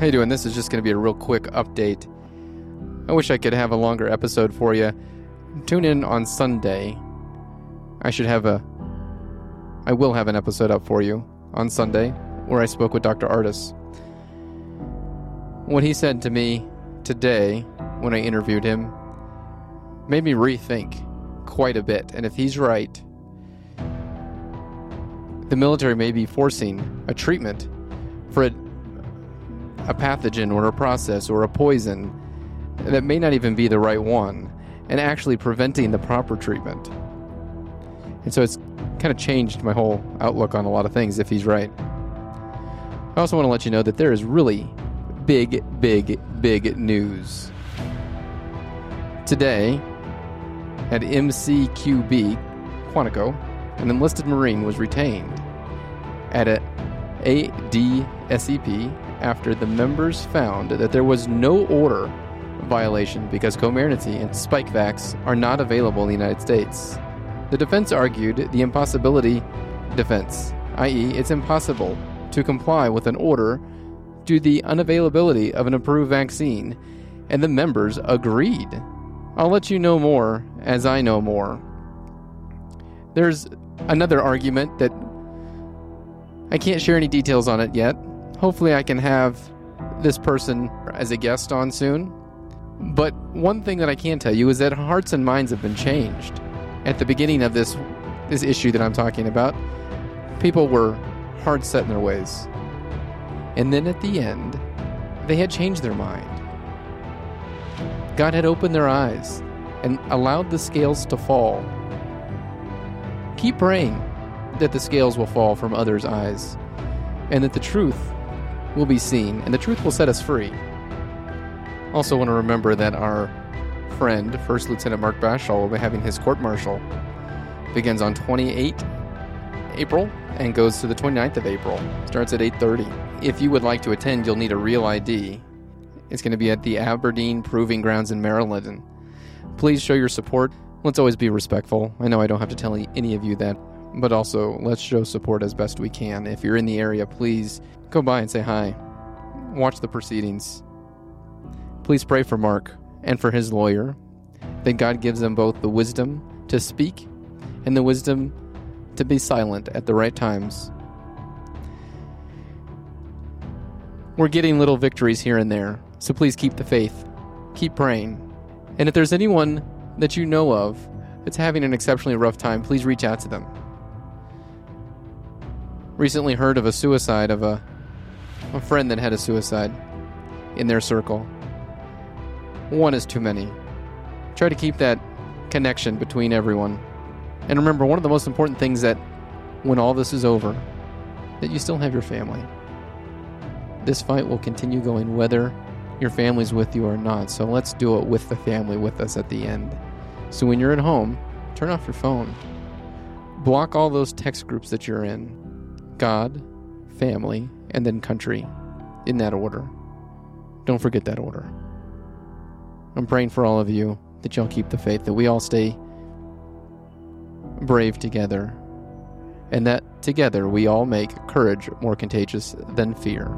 How you doing? This is just going to be a real quick update. I wish I could have a longer episode for you. Tune in on Sunday. I should have a I will have an episode up for you on Sunday where I spoke with Dr. Artis. What he said to me today when I interviewed him made me rethink quite a bit. And if he's right, the military may be forcing a treatment for a a pathogen or a process or a poison that may not even be the right one and actually preventing the proper treatment. And so it's kind of changed my whole outlook on a lot of things if he's right. I also want to let you know that there is really big, big, big news. Today, at MCBQ, Quantico, an enlisted Marine was retained at a ADSEP after the members found that there was no order violation because Comirnaty and Spikevax are not available in the United States. The defense argued the impossibility defense, i.e., it's impossible to comply with an order due to the unavailability of an approved vaccine, and the members agreed. I'll let you know more as I know more. There's another argument that I can't share any details on it yet, hopefully I can have this person as a guest on soon. But one thing that I can tell you is that hearts and minds have been changed. At the beginning of this this issue that I'm talking about, people were hard set in their ways. And then at the end, they had changed their mind. God had opened their eyes and allowed the scales to fall. Keep praying that the scales will fall from others' eyes and that the truth will be seen, and the truth will set us free. Also, want to remember that our friend, First Lieutenant Mark Bashaw, will be having his court martial. Begins on 28 April and goes to the 29th of April. Starts at 8:30. If you would like to attend, you'll need a real ID. It's going to be at the Aberdeen Proving Grounds in Maryland. And please show your support. Let's always be respectful. I know I don't have to tell any of you that, but also let's show support as best we can. If you're in the area, please go by and say hi. Watch the proceedings. Please pray for Mark and for his lawyer that God gives them both the wisdom to speak and the wisdom to be silent at the right times. We're getting little victories here and there, so please keep the faith. Keep praying. And if there's anyone that you know of that's having an exceptionally rough time, please reach out to them. Recently heard of a suicide of a a friend that had a suicide in their circle. One is too many. Try to keep that connection between everyone. And remember, one of the most important things that when all this is over, that you still have your family. This fight will continue going whether your family's with you or not. So let's do it with the family with us at the end. So when you're at home, turn off your phone. Block all those text groups that you're in. God, family, and then country in that order. Don't forget that order. I'm praying for all of you that y'all keep the faith, that we all stay brave together, and that together we all make courage more contagious than fear.